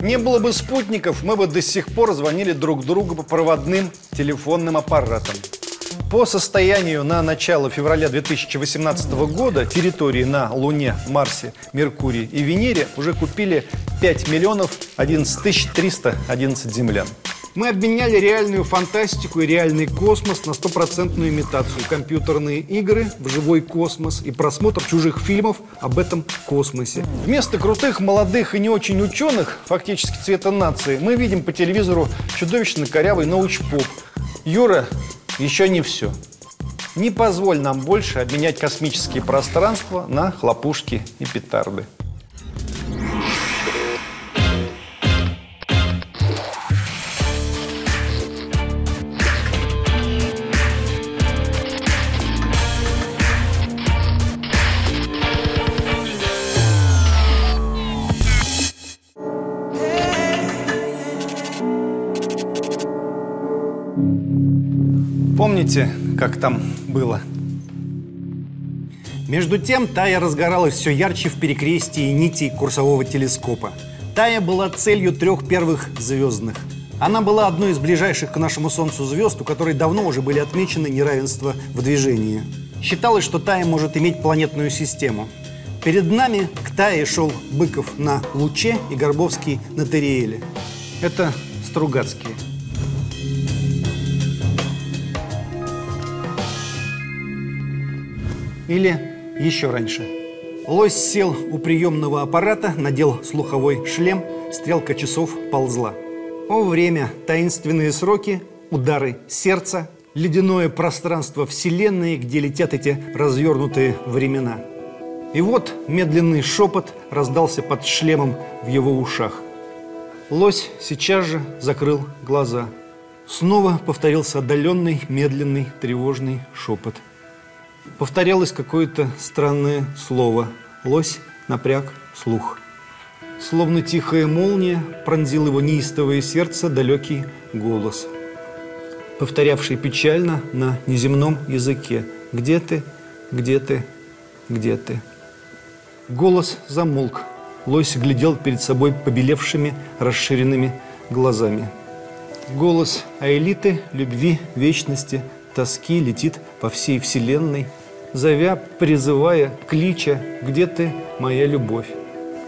Не было бы спутников, мы бы до сих пор звонили друг другу по проводным телефонным аппаратам. По состоянию на начало февраля 2018 года территории на Луне, Марсе, Меркурии и Венере уже купили 5 миллионов 11 тысяч 311 землян. Мы обменяли реальную фантастику и реальный космос на стопроцентную имитацию. Компьютерные игры в живой космос и просмотр чужих фильмов об этом космосе. Вместо крутых, молодых и не очень ученых, фактически цвета нации, мы видим по телевизору чудовищно корявый научпоп. Юра, еще не все. Не позволь нам больше обменять космические пространства на хлопушки и петарды. Помните, как там было? Между тем, Тая разгоралась все ярче в перекрестии нитей курсового телескопа. Тая была целью трех первых звездных. Она была одной из ближайших к нашему Солнцу звезд, у которой давно уже были отмечены неравенства в движении. Считалось, что Тая может иметь планетную систему. Перед нами к Тае шел Быков на Луче и Горбовский на Териэле. Это Стругацкие. Или еще раньше. Лось сел у приемного аппарата, надел слуховой шлем, стрелка часов ползла. О, время, таинственные сроки, удары сердца, ледяное пространство Вселенной, где летят эти развернутые времена. И вот медленный шепот раздался под шлемом в его ушах. Лось сейчас же закрыл глаза. Снова повторился отдаленный, медленный, тревожный шепот – Повторялось какое-то странное слово. Лось напряг слух. Словно тихая молния пронзил его неистовое сердце далекий голос, повторявший печально на неземном языке «Где ты? Где ты? Где ты?». Голос замолк. Лось глядел перед собой побелевшими, расширенными глазами. Голос Аэлиты, любви, вечности, тоски летит по всей вселенной, зовя, призывая, клича «Где ты, моя любовь?».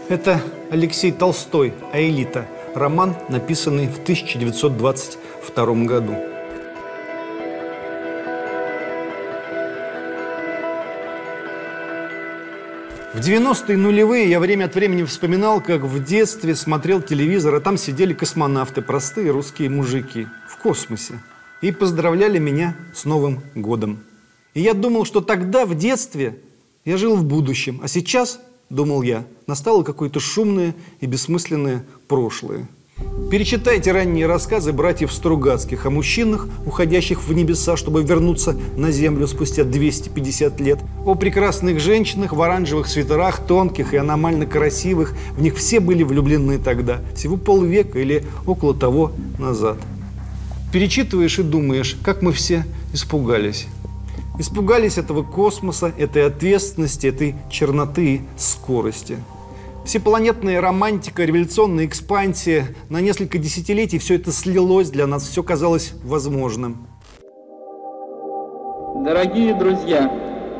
Это Алексей Толстой «Аэлита», роман, написанный в 1922 году. В 90-е нулевые я время от времени вспоминал, как в детстве смотрел телевизор, а там сидели космонавты, простые русские мужики в космосе и поздравляли меня с Новым годом. И я думал, что тогда, в детстве, я жил в будущем, а сейчас, думал я, настало какое-то шумное и бессмысленное прошлое. Перечитайте ранние рассказы братьев Стругацких о мужчинах, уходящих в небеса, чтобы вернуться на землю спустя 250 лет, о прекрасных женщинах в оранжевых свитерах, тонких и аномально красивых. В них все были влюблены тогда, всего полвека или около того назад перечитываешь и думаешь, как мы все испугались. Испугались этого космоса, этой ответственности, этой черноты скорости. Всепланетная романтика, революционная экспансия. На несколько десятилетий все это слилось для нас, все казалось возможным. Дорогие друзья,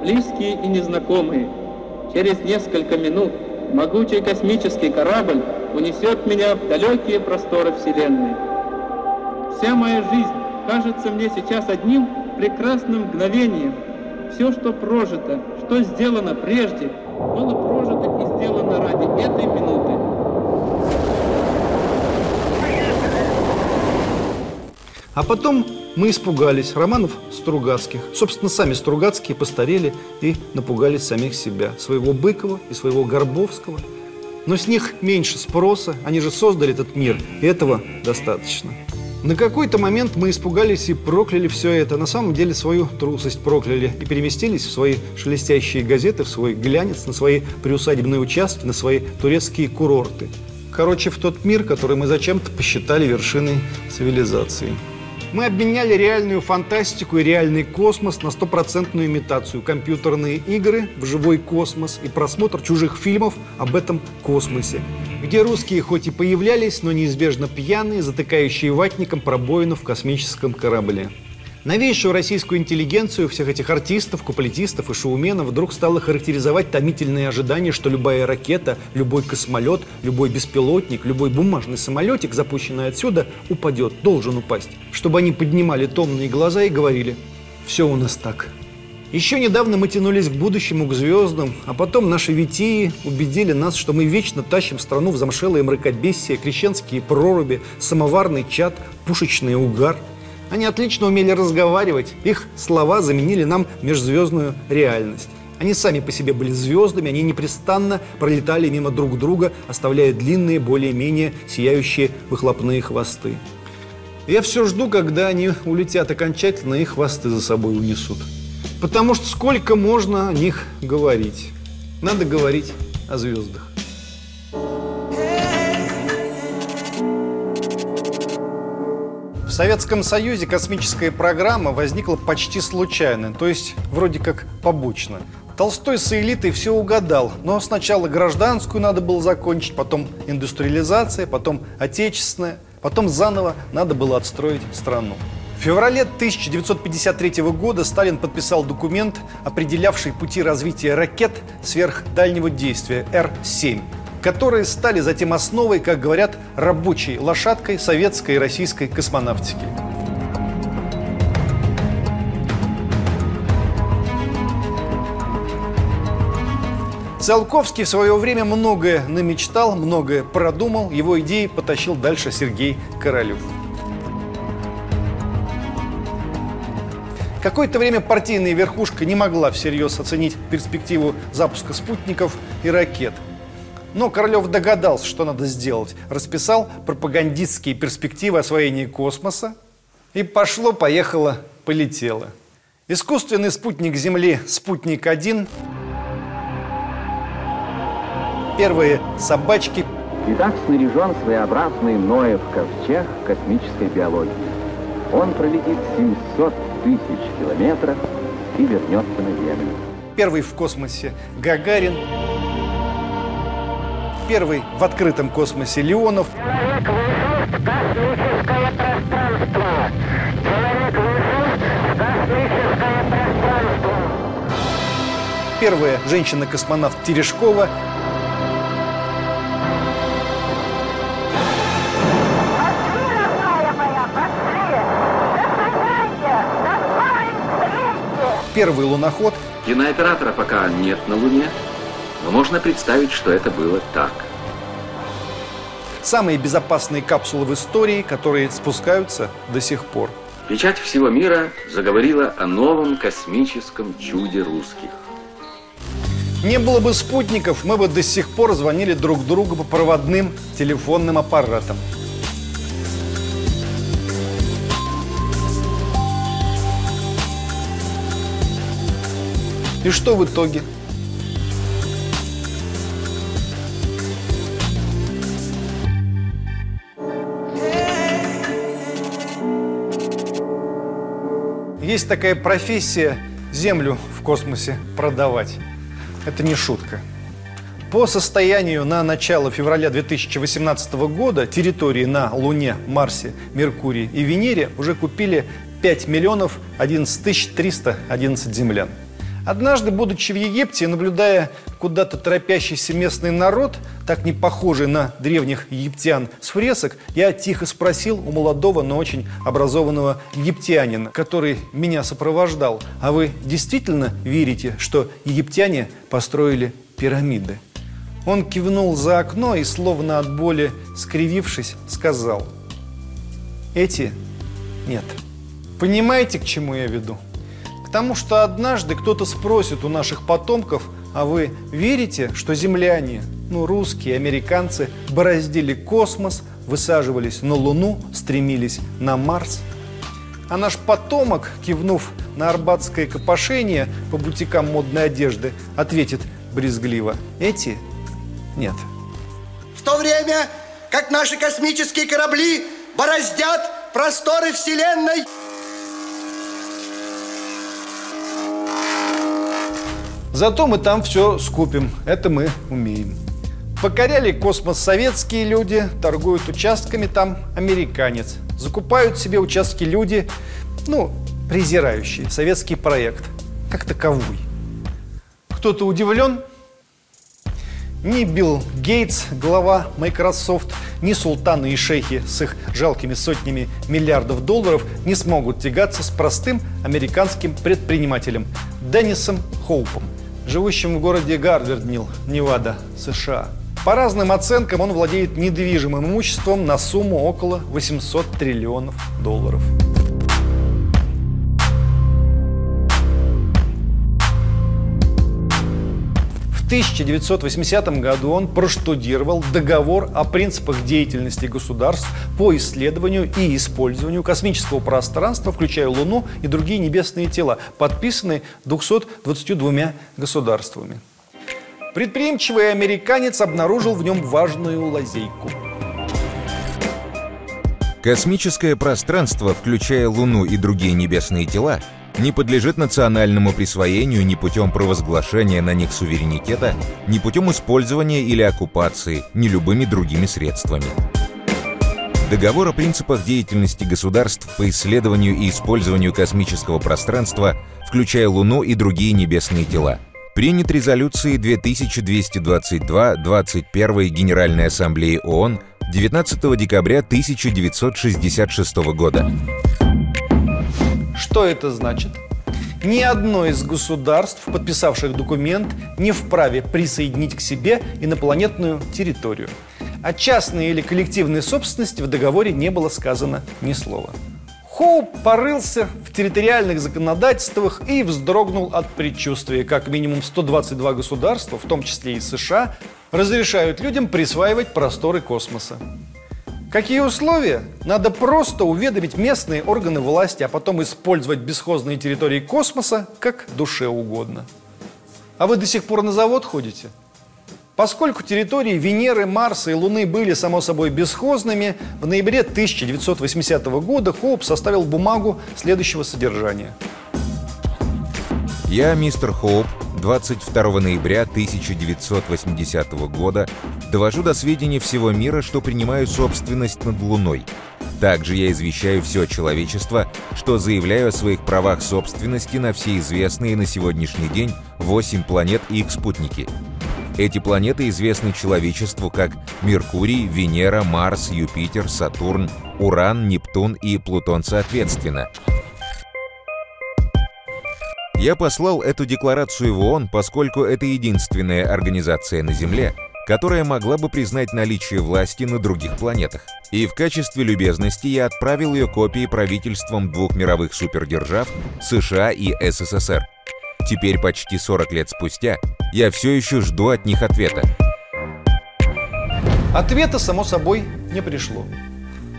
близкие и незнакомые, через несколько минут могучий космический корабль унесет меня в далекие просторы Вселенной. Вся моя жизнь кажется мне сейчас одним прекрасным мгновением. Все, что прожито, что сделано прежде, было прожито и сделано ради этой минуты. А потом мы испугались романов Стругацких. Собственно, сами Стругацкие постарели и напугали самих себя. Своего Быкова и своего Горбовского. Но с них меньше спроса. Они же создали этот мир, и этого достаточно. На какой-то момент мы испугались и прокляли все это. На самом деле свою трусость прокляли и переместились в свои шелестящие газеты, в свой глянец, на свои приусадебные участки, на свои турецкие курорты. Короче, в тот мир, который мы зачем-то посчитали вершиной цивилизации. Мы обменяли реальную фантастику и реальный космос на стопроцентную имитацию, компьютерные игры в живой космос и просмотр чужих фильмов об этом космосе, где русские хоть и появлялись, но неизбежно пьяные, затыкающие ватником пробоину в космическом корабле. Новейшую российскую интеллигенцию, всех этих артистов, куплетистов и шоуменов вдруг стало характеризовать томительные ожидания, что любая ракета, любой космолет, любой беспилотник, любой бумажный самолетик, запущенный отсюда, упадет, должен упасть. Чтобы они поднимали томные глаза и говорили «все у нас так». Еще недавно мы тянулись к будущему, к звездам, а потом наши витии убедили нас, что мы вечно тащим страну в замшелые мракобесие, крещенские проруби, самоварный чат, пушечный угар – они отлично умели разговаривать, их слова заменили нам межзвездную реальность. Они сами по себе были звездами, они непрестанно пролетали мимо друг друга, оставляя длинные, более-менее сияющие выхлопные хвосты. Я все жду, когда они улетят окончательно и хвосты за собой унесут. Потому что сколько можно о них говорить? Надо говорить о звездах. Советском Союзе космическая программа возникла почти случайно, то есть вроде как побочно. Толстой с элитой все угадал, но сначала гражданскую надо было закончить, потом индустриализация, потом отечественная, потом заново надо было отстроить страну. В феврале 1953 года Сталин подписал документ, определявший пути развития ракет сверхдальнего действия Р-7 которые стали затем основой, как говорят, рабочей лошадкой советской и российской космонавтики. Циолковский в свое время многое намечтал, многое продумал, его идеи потащил дальше Сергей Королев. Какое-то время партийная верхушка не могла всерьез оценить перспективу запуска спутников и ракет – но Королев догадался, что надо сделать. Расписал пропагандистские перспективы освоения космоса. И пошло-поехало, полетело. Искусственный спутник Земли «Спутник-1». Первые собачки. И так снаряжен своеобразный Ноев ковчег космической биологии. Он пролетит 700 тысяч километров и вернется на Землю. Первый в космосе Гагарин первый в открытом космосе Леонов. Человек вышел в космическое пространство. Человек вышел в космическое пространство. Первая женщина-космонавт Терешкова. Первый луноход. Кинооператора пока нет на Луне, но можно представить, что это было так. Самые безопасные капсулы в истории, которые спускаются до сих пор. Печать всего мира заговорила о новом космическом чуде русских. Не было бы спутников, мы бы до сих пор звонили друг другу по проводным телефонным аппаратам. И что в итоге? Есть такая профессия землю в космосе продавать. Это не шутка. По состоянию на начало февраля 2018 года территории на Луне, Марсе, Меркурии и Венере уже купили 5 миллионов 11 тысяч 311 землян. Однажды, будучи в Египте, наблюдая куда-то торопящийся местный народ, так не похожий на древних египтян с фресок, я тихо спросил у молодого, но очень образованного египтянина, который меня сопровождал, а вы действительно верите, что египтяне построили пирамиды? Он кивнул за окно и, словно от боли скривившись, сказал, эти нет. Понимаете, к чему я веду? К тому, что однажды кто-то спросит у наших потомков, а вы верите, что земляне, ну русские, американцы, бороздили космос, высаживались на Луну, стремились на Марс? А наш потомок, кивнув на арбатское копошение по бутикам модной одежды, ответит брезгливо, эти нет. В то время, как наши космические корабли бороздят просторы Вселенной. Зато мы там все скупим. Это мы умеем. Покоряли космос советские люди, торгуют участками там американец. Закупают себе участки люди, ну, презирающие советский проект, как таковой. Кто-то удивлен? Ни Билл Гейтс, глава Microsoft, ни султаны и шейхи с их жалкими сотнями миллиардов долларов не смогут тягаться с простым американским предпринимателем Деннисом Хоупом, живущим в городе Гардернил, Невада, США. По разным оценкам он владеет недвижимым имуществом на сумму около 800 триллионов долларов. 1980 году он проштудировал договор о принципах деятельности государств по исследованию и использованию космического пространства, включая Луну и другие небесные тела, подписанный 222 государствами. Предприимчивый американец обнаружил в нем важную лазейку. Космическое пространство, включая Луну и другие небесные тела, не подлежит национальному присвоению ни путем провозглашения на них суверенитета, ни путем использования или оккупации, ни любыми другими средствами. Договор о принципах деятельности государств по исследованию и использованию космического пространства, включая Луну и другие небесные тела, принят резолюцией 2222-21 Генеральной Ассамблеи ООН 19 декабря 1966 года. Что это значит? Ни одно из государств, подписавших документ, не вправе присоединить к себе инопланетную территорию. О частной или коллективной собственности в договоре не было сказано ни слова. Хоуп порылся в территориальных законодательствах и вздрогнул от предчувствия. Как минимум 122 государства, в том числе и США, разрешают людям присваивать просторы космоса. Какие условия? Надо просто уведомить местные органы власти, а потом использовать бесхозные территории космоса как душе угодно. А вы до сих пор на завод ходите? Поскольку территории Венеры, Марса и Луны были, само собой, бесхозными, в ноябре 1980 года Хоуп составил бумагу следующего содержания. Я, мистер Хоуп, 22 ноября 1980 года довожу до сведения всего мира, что принимаю собственность над Луной. Также я извещаю все человечество, что заявляю о своих правах собственности на все известные на сегодняшний день 8 планет и их спутники. Эти планеты известны человечеству как Меркурий, Венера, Марс, Юпитер, Сатурн, Уран, Нептун и Плутон соответственно – я послал эту декларацию в ООН, поскольку это единственная организация на Земле, которая могла бы признать наличие власти на других планетах. И в качестве любезности я отправил ее копии правительствам двух мировых супердержав США и СССР. Теперь, почти 40 лет спустя, я все еще жду от них ответа. Ответа, само собой, не пришло.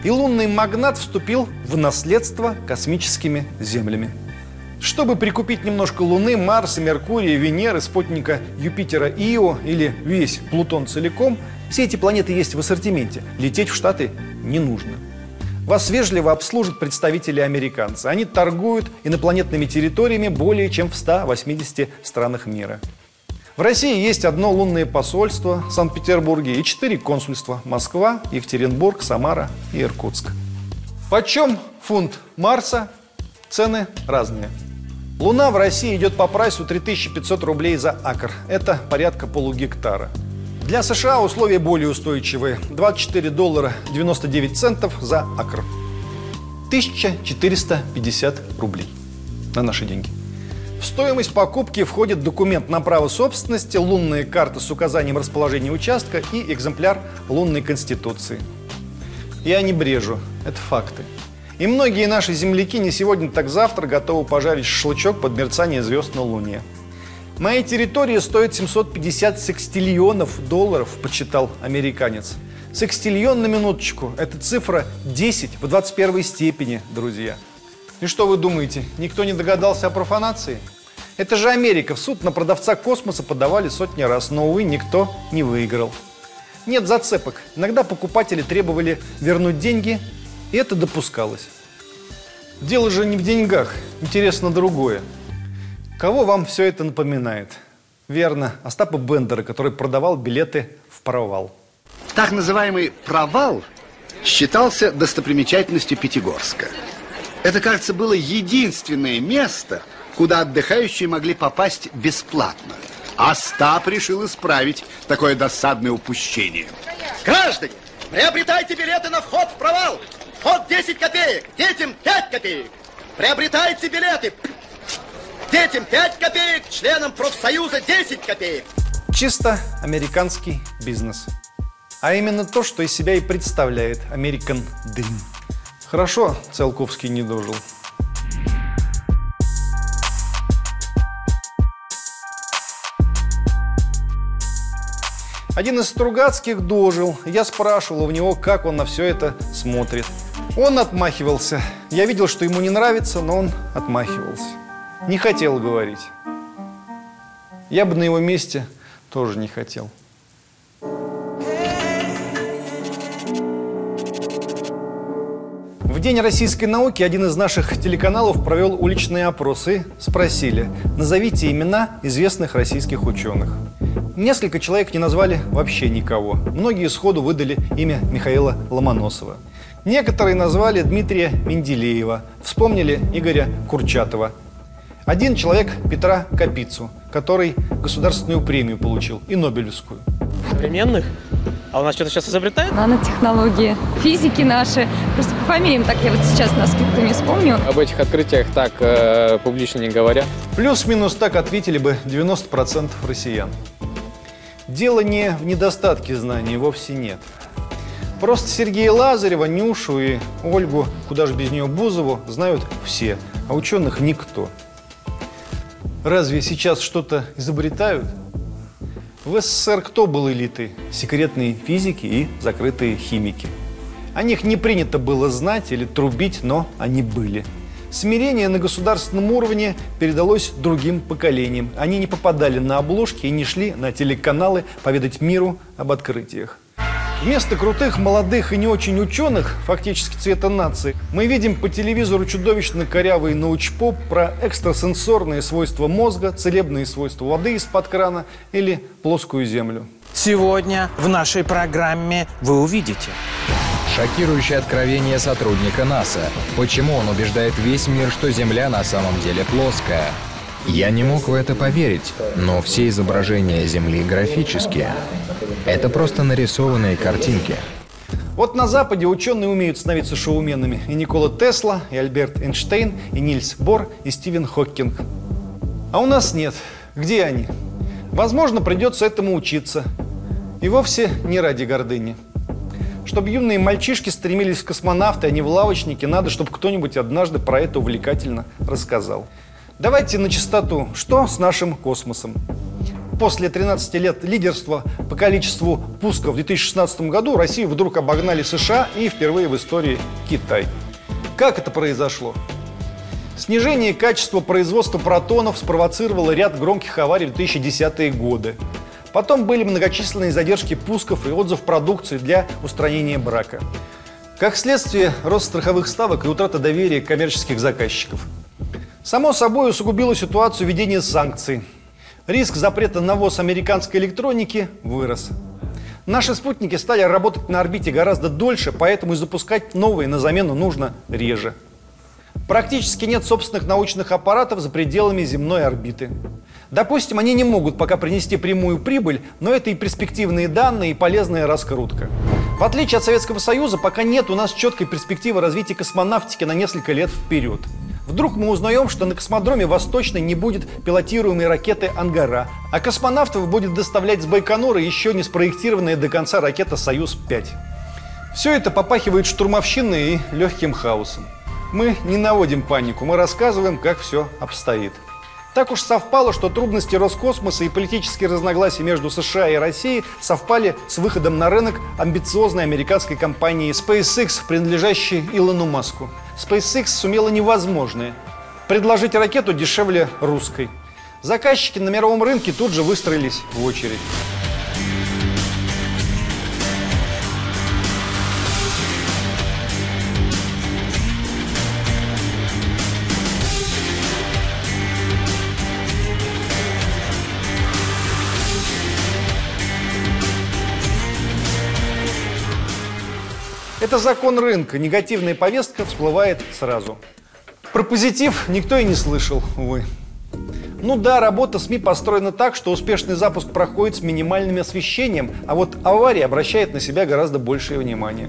И лунный магнат вступил в наследство космическими землями. Чтобы прикупить немножко Луны, Марса, Меркурия, Венеры, спутника Юпитера Ио или весь Плутон целиком, все эти планеты есть в ассортименте. Лететь в Штаты не нужно. Вас вежливо обслужат представители американцы. Они торгуют инопланетными территориями более чем в 180 странах мира. В России есть одно лунное посольство в Санкт-Петербурге и четыре консульства – Москва, Екатеринбург, Самара и Иркутск. Почем фунт Марса? Цены разные. Луна в России идет по прайсу 3500 рублей за акр. Это порядка полугектара. Для США условия более устойчивые. 24 доллара 99 центов за акр. 1450 рублей на наши деньги. В стоимость покупки входит документ на право собственности, лунная карта с указанием расположения участка и экземпляр лунной конституции. Я не брежу, это факты. И многие наши земляки не сегодня, так завтра готовы пожарить шашлычок под мерцание звезд на Луне. Моя территория стоит 750 секстиллионов долларов, почитал американец. Секстиллион на минуточку – это цифра 10 в 21 степени, друзья. И что вы думаете, никто не догадался о профанации? Это же Америка. В суд на продавца космоса подавали сотни раз, но, увы, никто не выиграл. Нет зацепок. Иногда покупатели требовали вернуть деньги, И это допускалось. Дело же не в деньгах, интересно другое. Кого вам все это напоминает? Верно, Остапа Бендера, который продавал билеты в провал. Так называемый провал считался достопримечательностью Пятигорска. Это, кажется, было единственное место, куда отдыхающие могли попасть бесплатно. Остап решил исправить такое досадное упущение. Граждане, приобретайте билеты на вход в провал. Вход 10 копеек, детям 5 копеек. Приобретайте билеты. Детям 5 копеек, членам профсоюза 10 копеек. Чисто американский бизнес. А именно то, что из себя и представляет American Dream. Хорошо Циолковский не дожил. Один из Стругацких дожил. Я спрашивал у него, как он на все это смотрит. Он отмахивался. Я видел, что ему не нравится, но он отмахивался. Не хотел говорить. Я бы на его месте тоже не хотел. В День российской науки один из наших телеканалов провел уличные опросы. Спросили, назовите имена известных российских ученых. Несколько человек не назвали вообще никого. Многие сходу выдали имя Михаила Ломоносова. Некоторые назвали Дмитрия Менделеева, вспомнили Игоря Курчатова. Один человек Петра Капицу, который государственную премию получил и Нобелевскую. Современных? А у нас что-то сейчас изобретают? нанотехнологии, физики наши. Просто по фамилиям так я вот сейчас на скидку не вспомню. Об этих открытиях так э, публично не говорят. Плюс-минус так ответили бы 90% россиян. Дело не в недостатке знаний, вовсе нет. Просто Сергея Лазарева, Нюшу и Ольгу, куда же без нее Бузову, знают все, а ученых никто. Разве сейчас что-то изобретают? В СССР кто был элитой? Секретные физики и закрытые химики. О них не принято было знать или трубить, но они были. Смирение на государственном уровне передалось другим поколениям. Они не попадали на обложки и не шли на телеканалы поведать миру об открытиях. Вместо крутых, молодых и не очень ученых, фактически цвета нации, мы видим по телевизору чудовищно корявый научпоп про экстрасенсорные свойства мозга, целебные свойства воды из-под крана или плоскую землю. Сегодня в нашей программе вы увидите. Шокирующее откровение сотрудника НАСА. Почему он убеждает весь мир, что Земля на самом деле плоская? Я не мог в это поверить, но все изображения Земли графические. Это просто нарисованные картинки. Вот на Западе ученые умеют становиться шоуменами. И Никола Тесла, и Альберт Эйнштейн, и Нильс Бор, и Стивен Хоккинг. А у нас нет. Где они? Возможно, придется этому учиться. И вовсе не ради гордыни. Чтобы юные мальчишки стремились в космонавты, а не в лавочники, надо, чтобы кто-нибудь однажды про это увлекательно рассказал. Давайте на чистоту. Что с нашим космосом? После 13 лет лидерства по количеству пусков в 2016 году Россию вдруг обогнали США и впервые в истории Китай. Как это произошло? Снижение качества производства протонов спровоцировало ряд громких аварий в 2010-е годы. Потом были многочисленные задержки пусков и отзыв продукции для устранения брака. Как следствие, рост страховых ставок и утрата доверия коммерческих заказчиков. Само собой усугубило ситуацию введение санкций. Риск запрета на ввоз американской электроники вырос. Наши спутники стали работать на орбите гораздо дольше, поэтому и запускать новые на замену нужно реже. Практически нет собственных научных аппаратов за пределами земной орбиты. Допустим, они не могут пока принести прямую прибыль, но это и перспективные данные, и полезная раскрутка. В отличие от Советского Союза, пока нет у нас четкой перспективы развития космонавтики на несколько лет вперед. Вдруг мы узнаем, что на космодроме Восточной не будет пилотируемой ракеты «Ангара», а космонавтов будет доставлять с Байконура еще не спроектированная до конца ракета «Союз-5». Все это попахивает штурмовщиной и легким хаосом. Мы не наводим панику, мы рассказываем, как все обстоит. Так уж совпало, что трудности Роскосмоса и политические разногласия между США и Россией совпали с выходом на рынок амбициозной американской компании SpaceX, принадлежащей Илону Маску. SpaceX сумела невозможное – предложить ракету дешевле русской. Заказчики на мировом рынке тут же выстроились в очередь. Это закон рынка, негативная повестка всплывает сразу. Про позитив никто и не слышал, увы. Ну да, работа СМИ построена так, что успешный запуск проходит с минимальным освещением, а вот авария обращает на себя гораздо большее внимание.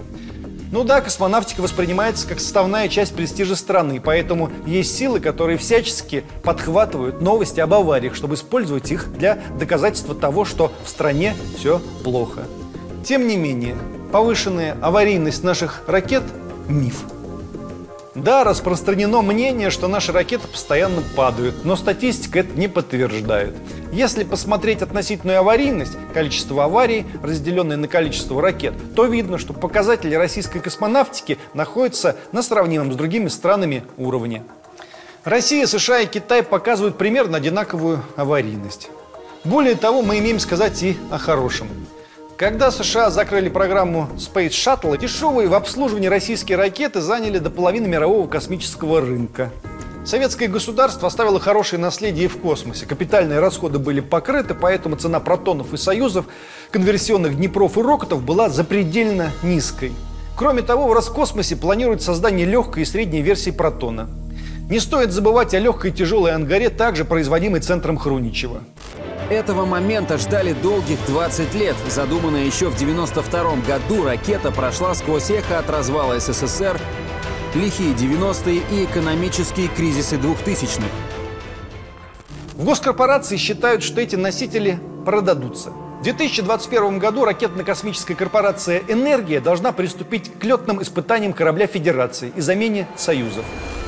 Ну да, космонавтика воспринимается как составная часть престижа страны, поэтому есть силы, которые всячески подхватывают новости об авариях, чтобы использовать их для доказательства того, что в стране все плохо. Тем не менее, повышенная аварийность наших ракет – миф. Да, распространено мнение, что наши ракеты постоянно падают, но статистика это не подтверждает. Если посмотреть относительную аварийность, количество аварий, разделенное на количество ракет, то видно, что показатели российской космонавтики находятся на сравнимом с другими странами уровне. Россия, США и Китай показывают примерно одинаковую аварийность. Более того, мы имеем сказать и о хорошем. Когда США закрыли программу Space Shuttle, дешевые в обслуживании российские ракеты заняли до половины мирового космического рынка. Советское государство оставило хорошее наследие в космосе. Капитальные расходы были покрыты, поэтому цена протонов и союзов, конверсионных Днепров и Рокотов была запредельно низкой. Кроме того, в Роскосмосе планируют создание легкой и средней версии протона. Не стоит забывать о легкой и тяжелой ангаре, также производимой центром Хруничева. Этого момента ждали долгих 20 лет. Задуманная еще в 92 году, ракета прошла сквозь эхо от развала СССР, лихие 90-е и экономические кризисы 2000-х. В госкорпорации считают, что эти носители продадутся. В 2021 году ракетно-космическая корпорация «Энергия» должна приступить к летным испытаниям корабля Федерации и замене союзов.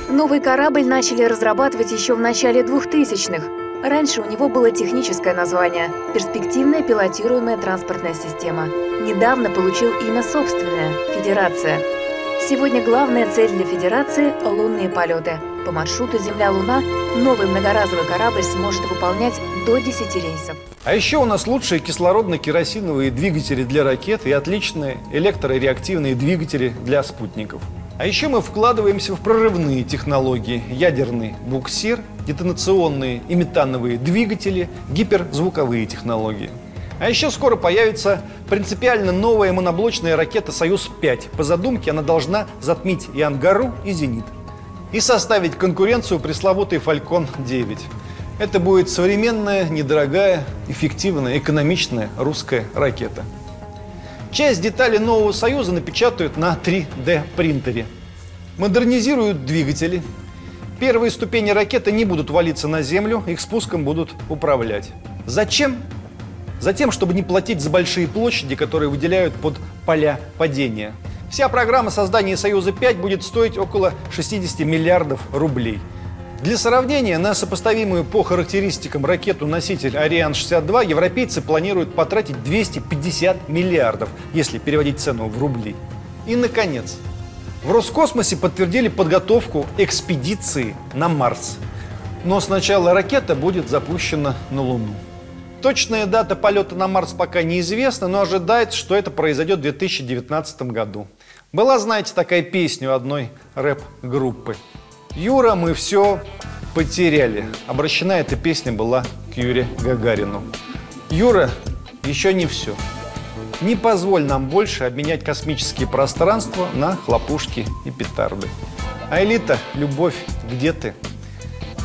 Новый корабль начали разрабатывать еще в начале 2000-х. Раньше у него было техническое название – «Перспективная пилотируемая транспортная система». Недавно получил имя собственное – «Федерация». Сегодня главная цель для Федерации – лунные полеты. По маршруту Земля-Луна новый многоразовый корабль сможет выполнять до 10 рейсов. А еще у нас лучшие кислородно-керосиновые двигатели для ракет и отличные электрореактивные двигатели для спутников. А еще мы вкладываемся в прорывные технологии. Ядерный буксир, детонационные и метановые двигатели, гиперзвуковые технологии. А еще скоро появится принципиально новая моноблочная ракета «Союз-5». По задумке она должна затмить и «Ангару», и «Зенит». И составить конкуренцию пресловутой «Фалькон-9». Это будет современная, недорогая, эффективная, экономичная русская ракета. Часть деталей нового союза напечатают на 3D принтере. Модернизируют двигатели. Первые ступени ракеты не будут валиться на землю, их спуском будут управлять. Зачем? Затем, чтобы не платить за большие площади, которые выделяют под поля падения. Вся программа создания «Союза-5» будет стоить около 60 миллиардов рублей – для сравнения, на сопоставимую по характеристикам ракету-носитель «Ариан-62» европейцы планируют потратить 250 миллиардов, если переводить цену в рубли. И, наконец, в Роскосмосе подтвердили подготовку экспедиции на Марс. Но сначала ракета будет запущена на Луну. Точная дата полета на Марс пока неизвестна, но ожидается, что это произойдет в 2019 году. Была, знаете, такая песня у одной рэп-группы – Юра, мы все потеряли. Обращена эта песня была к Юре Гагарину. Юра, еще не все. Не позволь нам больше обменять космические пространства на хлопушки и петарды. А элита, любовь, где ты?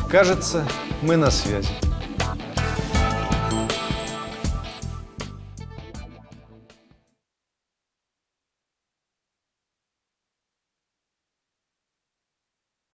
Кажется, мы на связи.